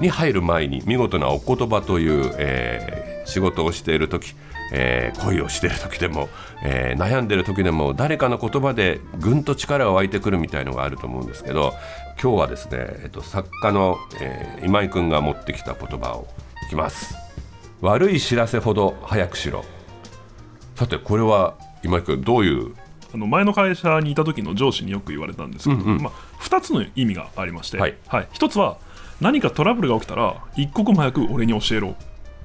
に入る前に見事なお言葉という、えー仕事をしている時、えー恋をしている時でも、えー悩んでいる時でも誰かの言葉でぐんと力が湧いてくるみたいのがあると思うんですけど今日はですね、えっと、作家の、えー今井君が持ってきた言葉をいきます。悪い知らせほど早くしろ。さてこれは今井君どういう？あの前の会社にいた時の上司によく言われたんですけど、まあ、2つの意味がありまして、はい。1つは何かトラブルが起きたら一刻も早く俺に教えろ。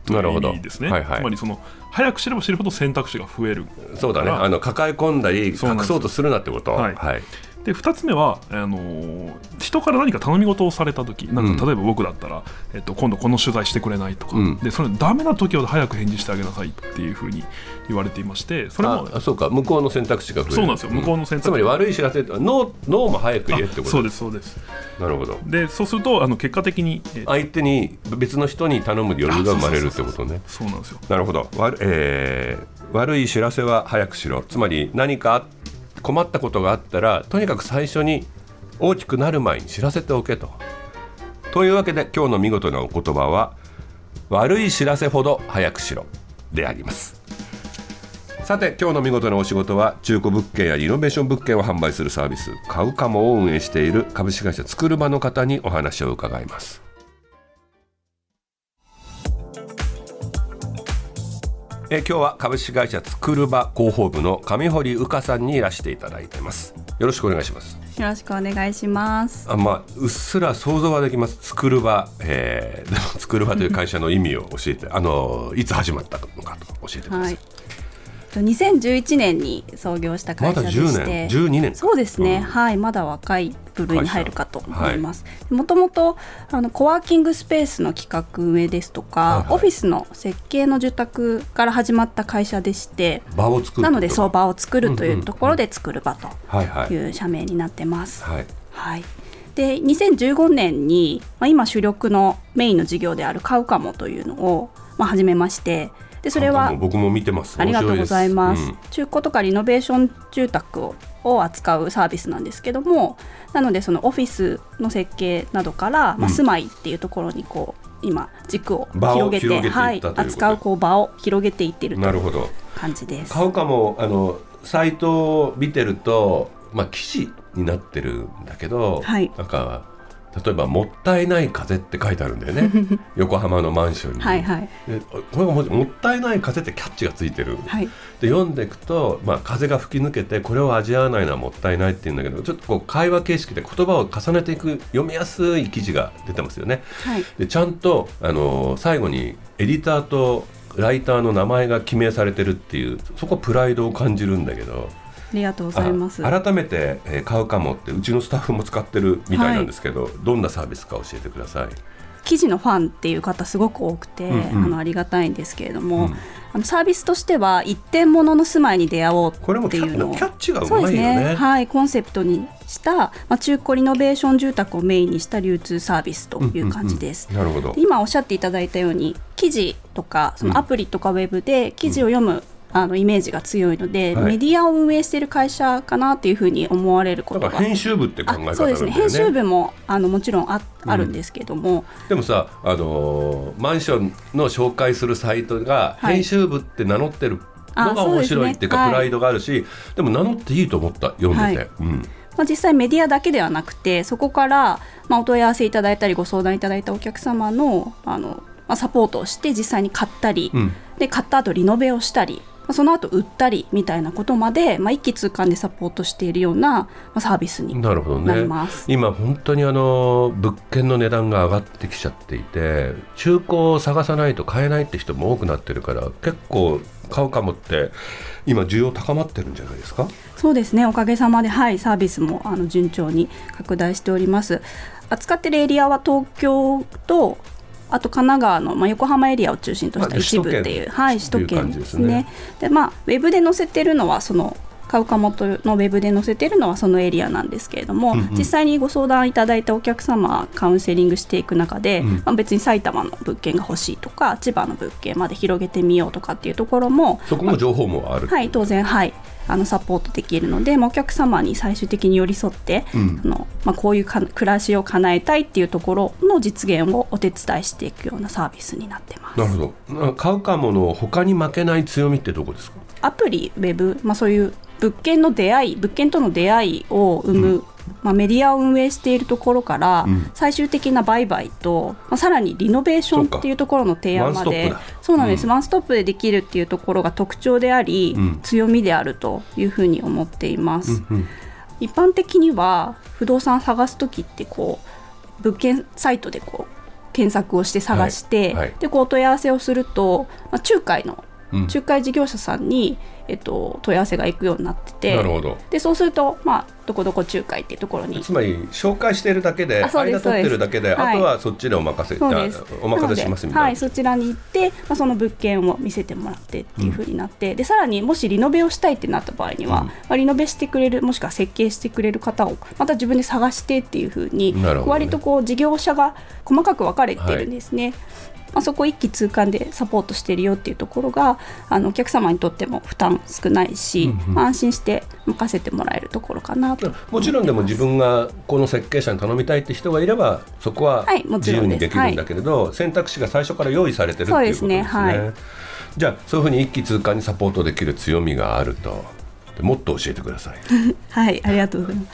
という意味ですね、はいはい。つまりその早く知れば知るほど選択肢が増えるそうだね。あの抱え込んだり隠そうとするなってこと。はい。はいで2つ目はあのー人から何か頼み事をされた時なんか例えば僕だったら、えっと、今度この取材してくれないとか、うん。でそれダメな時ほど早く返事してあげなさいっていうふうに言われていましてそれもあそうか。向こうの選択肢が増える。そうなんですよ。向こうの選択肢。つまり悪い知らせってノーノーも早く言えってこと？そうですそうです。なるほど。でそうするとあの結果的に、えー相手に別の人に頼む余裕が生まれるってことね。そうなんですよ。なるほど。悪,、えー悪い知らせは早くしろ。つまり何か困ったことがあったらとにかく最初に大きくなる前に知らせておけと。というわけで今日の見事なお言葉は悪い知らせほど早くしろ。であります。さて今日の見事なお仕事は中古物件やリノベーション物件を販売するサービス買うかもを運営している株式会社作る場の方にお話を伺います。えー今日は株式会社作る場広報部の上堀うかさんにいらしていただいていますよろしくお願いしますよろしくお願いします。あまあうっすら想像はできます作る場、えー、でも作る場という会社の意味を教えてあのいつ始まったのかと教えてくださはいい。と2011年に創業した会社でして、まだ10年12年か。そうですね、うん。はい。まだ若い部類に入るかと思います。もともとあのコワーキングスペースの企画運営ですとか、はいはい。オフィスの設計の受託から始まった会社でして。場を作るなのでそう場場を作るというところで作る場とはいはい。いう社名になってます、はい。はい、で2015年に、まあ、今主力のメインの事業である買うかもというのを、まあ、始めましてでそれは僕も見てます。ありがとうございます、面白で中古とかリノベーション住宅をを扱うサービスなんですけどもなのでそのオフィスの設計などから、まあ、うん住まいっていうところにこう今軸を広げてはい扱うこう場を広げていってるといううんなるほど。感じです。買うかもあのサイトを見てるとまあ記事になってるんだけど、はい。なんか例えば「もったいない風」って書いてあるんだよね。横浜のマンションに。はいはい。でこれがももったいない風ってキャッチがついてる、はい。で読んでいくと、まあ、風が吹き抜けてこれを味わわないのはもったいないっていうんだけどちょっとこう会話形式で言葉を重ねていく読みやすい記事が出てますよね。はい。でちゃんと、あの最後にエディターとライターの名前が記名されてるっていうそこプライドを感じるんだけどありがとうございます。あ改めて、えー買うかもってうちのスタッフも使ってるみたいなんですけど、どんなサービスか教えてください。記事のファンっていう方すごく多くて、うんうんあのありがたいんですけれども、うんあのサービスとしては一点物の住まいに出会おうっていうのをキャッチがうそうですね。ね、はい、コンセプトにした、まあ、中古リノベーション住宅をメインにした流通サービスという感じです。なるほどで。今おっしゃっていただいたように記事とかそのアプリとかウェブで記事を読む、あのイメージが強いので、はい。メディアを運営している会社かなっていうふうに思われることが。編集部って考え方なんだよあそうですね。編集ね。部もあのもちろんああるんですけども、でもさ、あのーマンションの紹介するサイトがはい。編集部って名乗ってるのが面白いっていうか、はい。プライドがあるし、でも名乗っていいと思った。読んでて。はい。うん。まあ、実際メディアだけではなくてそこから、まあ、お問い合わせいただいたりご相談いただいたお客様のあの、まあ、サポートをして実際に買ったり、うん。で買った後リノベをしたり、まあ、その後売ったりみたいなことまで、まあ、一気通貫でサポートしているような、まあ、サービスになりね。ます。今本当にあの物件の値段が上がってきちゃっていて中古を探さないと買えないって人も多くなってるから結構買うかもって今需要高まってるんじゃないですか？そうですね。おかげさまで、はい、サービスもあの順調に拡大しております。扱ってるエリアは東京とあと神奈川の、まあ、横浜エリアを中心としたまあ一部っていう、はい、首都圏ですすね。ね。でまあ、ウェブで載せてるのはその神買うかもとのウェブで載せてるのはそのエリアなんですけれども、うんうん。実際にご相談いただいたお客様カウンセリングしていく中で、うん。まあ、別に埼玉の物件が欲しいとか千葉の物件まで広げてみようとかっていうところもそこも情報もある、はい、当然、はい、あのサポートできるので、まあお客様に最終的に寄り添って、うん。あのまあ、こういうか暮らしを叶えたいっていうところの実現をお手伝いしていくようなサービスになってます。なるほど。買うかもの他に負けない強みってどこですか？アプリ、ウェブ、まあ、そういう物件の出会い、物件との出会いを生む、まあ、メディアを運営しているところから、うん。最終的な売買と、まあ、さらにリノベーションっていうところの提案まで。そうなんです、うん。ワンストップでできるっていうところが特徴であり、うん。強みであるというふうに思っています。うん一般的には不動産探す時ってこう物件サイトでこう検索をして探して、はい。はい。でこうお問い合わせをすると、まあ、仲介のうん仲介事業者さんに、えっと、問い合わせが行くようになっててなるほど。でそうすると、まあ、どこどこ仲介っていうところに。つまり紹介しているだけで間取ってるだけでそうですあとはそっちでお任せ、そうです。あお任せしますみたいな、はい、そちらに行って、まあ、その物件を見せてもらってっていう風になって、でさらにもしリノベをしたいってなった場合には、うん。まあ、リノベしてくれるもしくは設計してくれる方をまた自分で探してっていう風に、なるほどね。割とこう事業者が細かく分かれてるんですね。まあ、そこ一気通貫でサポートしてるよっていうところがあのお客様にとっても負担少ないし、うんうん。まあ安心して任せてもらえるところかなと。もちろんでも自分がこの設計者に頼みたいって人がいればそこは自由にできるんだけれど、選択肢が最初から用意されてるっていうことですね。すね。はい。じゃあそういうふうに一気通貫にサポートできる強みがあると。でもっと教えてください。はい、ありがとうございます。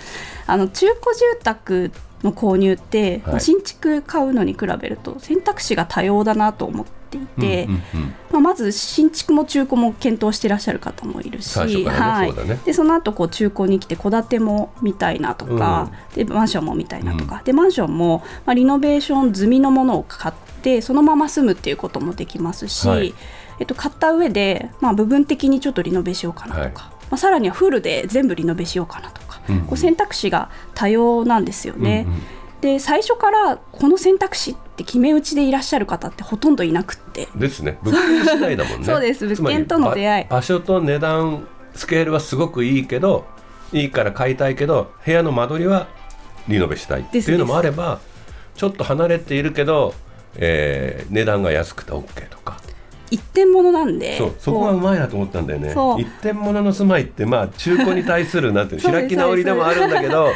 あの中古住宅の購入って、まあ新築買うのに比べると選択肢が多様だなと思っていて、うんうんうんまあ、まず新築も中古も検討していらっしゃる方もいるし、ねはい。そね。でその後こう中古に来て戸建ても見たいなとか、でマンションも見たいなとか、でマンションも、まあ、リノベーション済みのものを買ってそのまま住むっていうこともできますし、はい。えっと、買った上で、まあ、部分的にちょっとリノベしようかなとか、はい。まあ、さらにはフルで全部リノベしようかなと。か、うんうん。こう選択肢が多様なんですよね。うんうん。で最初からこの選択肢って決め打ちでいらっしゃる方ってほとんどいなくって。ですね。物件次第だもんね。そうです。物件との出会い。場所と値段スケールはすごくいいけどいいから買いたいけど部屋の間取りはリノベしたいっていうのもあればちょっと離れているけど、えー値段が安くて OK とか一点物なんで。そうそこがうまいなと思ったんだよね。そう。一点物の住まいってまあ中古に対するなんて いううです開き直りでもあるんだけど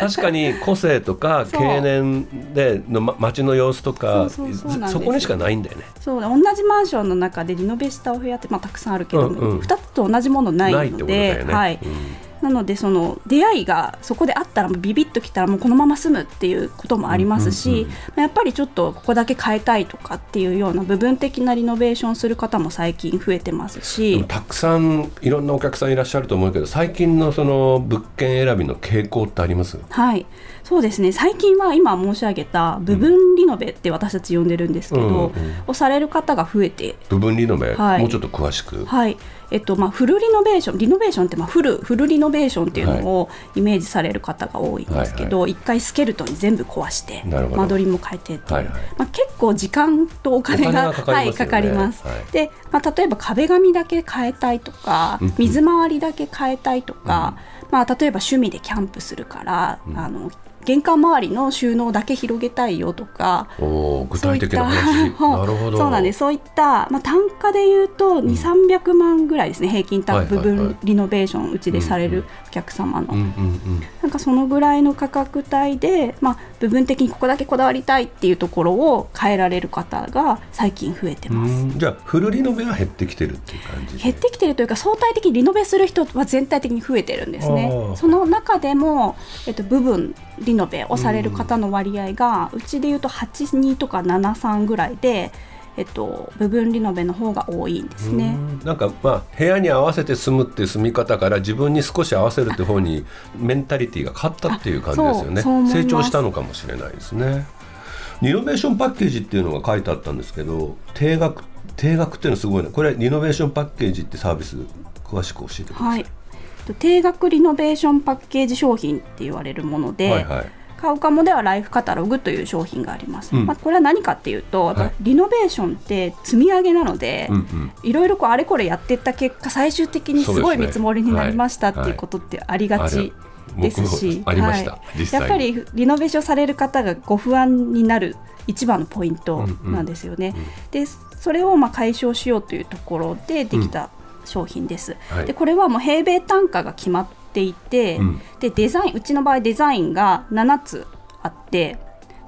確かに個性とかそう。経年でのま街の様子とかそうそうそうなんですそこにしかないんだよね。そう同じマンションの中でリノベしたお部屋って、まあ、たくさんあるけども、うんうん。2つと同じものないないってことでよね、はい。うんなのでその出会いがそこであったらビビッときたらもうこのまま住むっていうこともありますし、やっぱりちょっとここだけ変えたいとかっていうような部分的なリノベーションする方も最近増えてますし。たくさんいろんなお客さんいらっしゃると思うけど最近のその物件選びの傾向ってあります？はい、そうですね。最近は今申し上げた部分リノベって私たち呼んでるんですけど、をされる方が増えて。部分リノベ、はい。もうちょっと詳しく、はいえっとまあ、フルリノベーションリノベーションってまあフルフルリノベーションっていうのをイメージされる方が多いんですけど、一回スケルトンに全部壊して間取りも変えてっていう、はいはい。まあ、結構時間とお金がかかりますはい、かかります。はい。で、まあ、例えば壁紙だけ変えたいとかうん。水回りだけ変えたいとか、まあ、例えば趣味でキャンプするから、あの玄関周りの収納だけ広げたいよとか。おー具体的なそうい話った なるほど。そうなんです。そういった、まあ、単価で言うと2、300万ぐらいですね。平均単価部分リノベーションうちでされるお客様の、うんうんなんかそのぐらいの価格帯で、まあ、部分的にここだけこだわりたいっていうところを変えられる方が最近増えてうんます。うん。じゃあフルリノベは減ってきてるっていう感じ？で減ってきてるというか相対的にリノベする人は全体的に増えてるんですね。その中でも、えっと、部分リノベをされる方の割合が、うちでいうと82とか73ぐらいで、えっと、部分リノベの方が多いんですね。うん。なんかまあ部屋に合わせて住むっていう住み方から自分に少し合わせるって方にメンタリティーが変わったっていう感じですよね。成長したのかもしれないですね。リノベーションパッケージっていうのが書いてあったんですけど定額定額っていうのはすごいねこれリノベーションパッケージってサービス詳しく教えてください、はい、えっと定額リノベーションパッケージ商品って言われるもので、はいはい。カウカモではライフカタログという商品があります、うん。まあ、これは何かっていうと、はい。リノベーションって積み上げなので、うんうん。いろいろこうあれこれやっていった結果最終的にすごい見積もりになりましたっていうことってありがちはいですし、僕もありました。実際に。やっぱりリノベーションされる方がご不安になる一番のポイントなんですよね。でそれをまあ解消しようというところでできた商品です。はい。でこれはもう平米単価が決まっていて、うん。でデザインうちの場合デザインが7つあって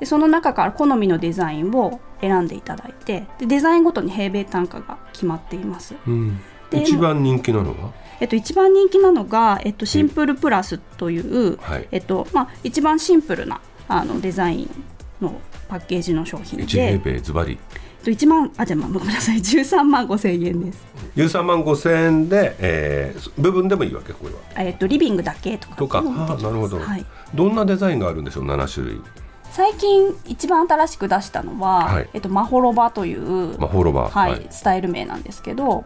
でその中から好みのデザインを選んでいただいてでデザインごとに平米単価が決まっています。うん。で一番人気なのは？えっと、一番人気なのが、えっと、シンプルプラスという、はい。えっとまあ、一番シンプルなあのデザインのパッケージの商品1平で、米ズバリと、1万あじゃあ、まあ、ごめんなさい。13万5千円です、13万5千円で、えー部分でもいいわけこれは。えっと、リビングだけとか。とか、なるほど、はい、どんなデザインがあるんでしょう7種類。最近一番新しく出したのは、はい。えっと、マホロバという、まあホロバ。ーはい。スタイル名なんですけど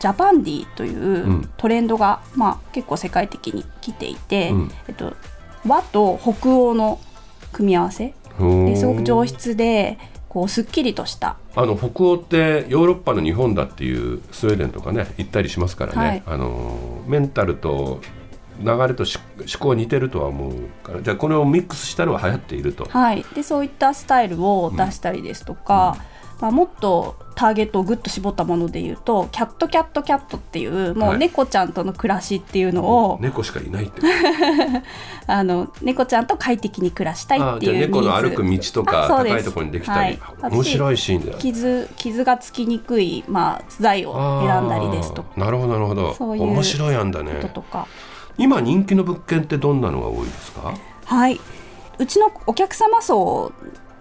ジャパンディといううん。トレンドが、まあ、結構世界的に来ていて、うん。えっと、和と北欧の組み合わせ。ですごく上質でこうすっきりとした。あの北欧ってヨーロッパの日本だっていうスウェーデンとかね行ったりしますからね、はい。あのメンタルと流れとし思考は似てるとは思うから。じゃあこれをミックスしたのが流行っていると、はい、でそういったスタイルを出したりですとか、まあ、もっとターゲットをぐっと絞ったものでいうとキャットキャットキャットっていうもはい。う猫ちゃんとの暮らしっていうのを、猫しかいないって あの猫ちゃんと快適に暮らしたいあっていう猫の歩く道とか高いところにできたり、はい。面白いシーンだよ傷傷がつきにくい、まあ、材を選んだりですとか。なるほどなるほど。そういう面白いやんだね。とか。今人気の物件ってどんなのが多いですか？はい。うちのお客様層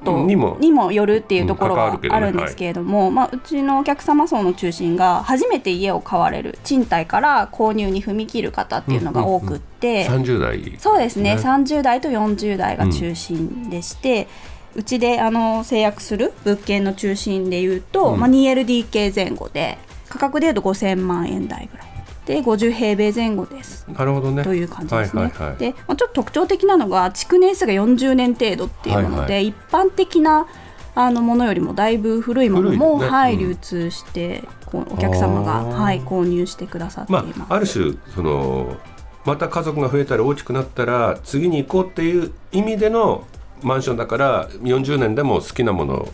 とにも。にもよるっていうところはあるんですけれども、まあ、うちのお客様層の中心が初めて家を買われる賃貸から購入に踏み切る方っていうのが多くって、30代。そうですね。30代と40代が中心でして、うちであの制約する物件の中心でいうと、うん。まあ、2LDK 前後で価格でいうと5000万円台ぐらいで50平米前後です。なるほどねという感じですね。はいはいはいで、まあ、ちょっと特徴的なのが築年数が40年程度っていうもので、はい一般的なあのものよりもだいぶ古いものも、ねはい、うん流通してこうお客様がはい購入してくださっていまます。あ、ある種そのまた家族が増えたり大きくなったら次に行こうっていう意味でのマンションだから40年でも好きなものを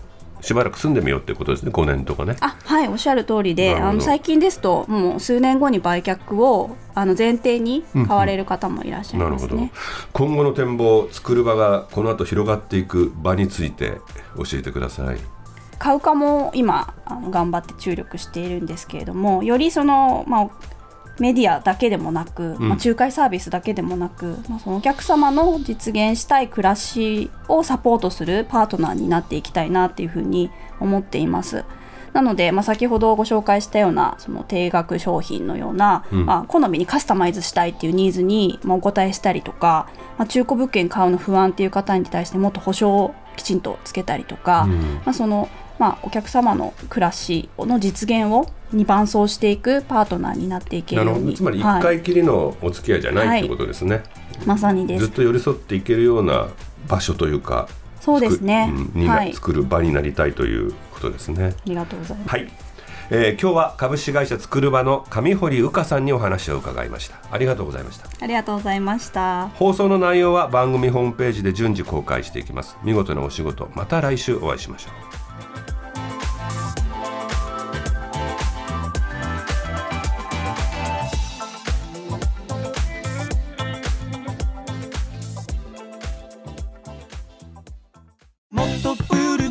しばらく住んでみようっていうことですね5年とかね。あはいおっしゃる通りであの最近ですともう数年後に売却をあの前提に買われる方もいらっしゃいなるほどますね。今後の展望作る場がこの後広がっていく場について教えてください。買うかも今あの頑張って注力しているんですけれどもよりその、まあ、メディアだけでもなく、まあ、仲介サービスだけでもなく、まあ、そのお客様の実現したい暮らしをサポートするパートナーになっていきたいなっていうふうに思っています。なので、まあ、先ほどご紹介したようなその定額商品のような、うん。まあ、好みにカスタマイズしたいっていうニーズにまあお答えしたりとか、まあ、中古物件買うの不安っていう方に対してもっと保証をきちんとつけたりとか、うん。まあ、その、まあ、お客様の暮らしの実現をに伴走していくパートナーになっていけなるように。つまりはい。1回きりのお付き合いじゃないってことですね、まさにです。ずっと寄り添っていけるような場所というかそうですね。作うんになはい。作る場になりたいということですね。ありがとうございます。はい、えー今日は株式会社つくる場の上堀うかさんにお話を伺いました。ありがとうございました。ありがとうございました。放送の内容は番組ホームページで順次公開していきます。見事なお仕事。また来週お会いしましょう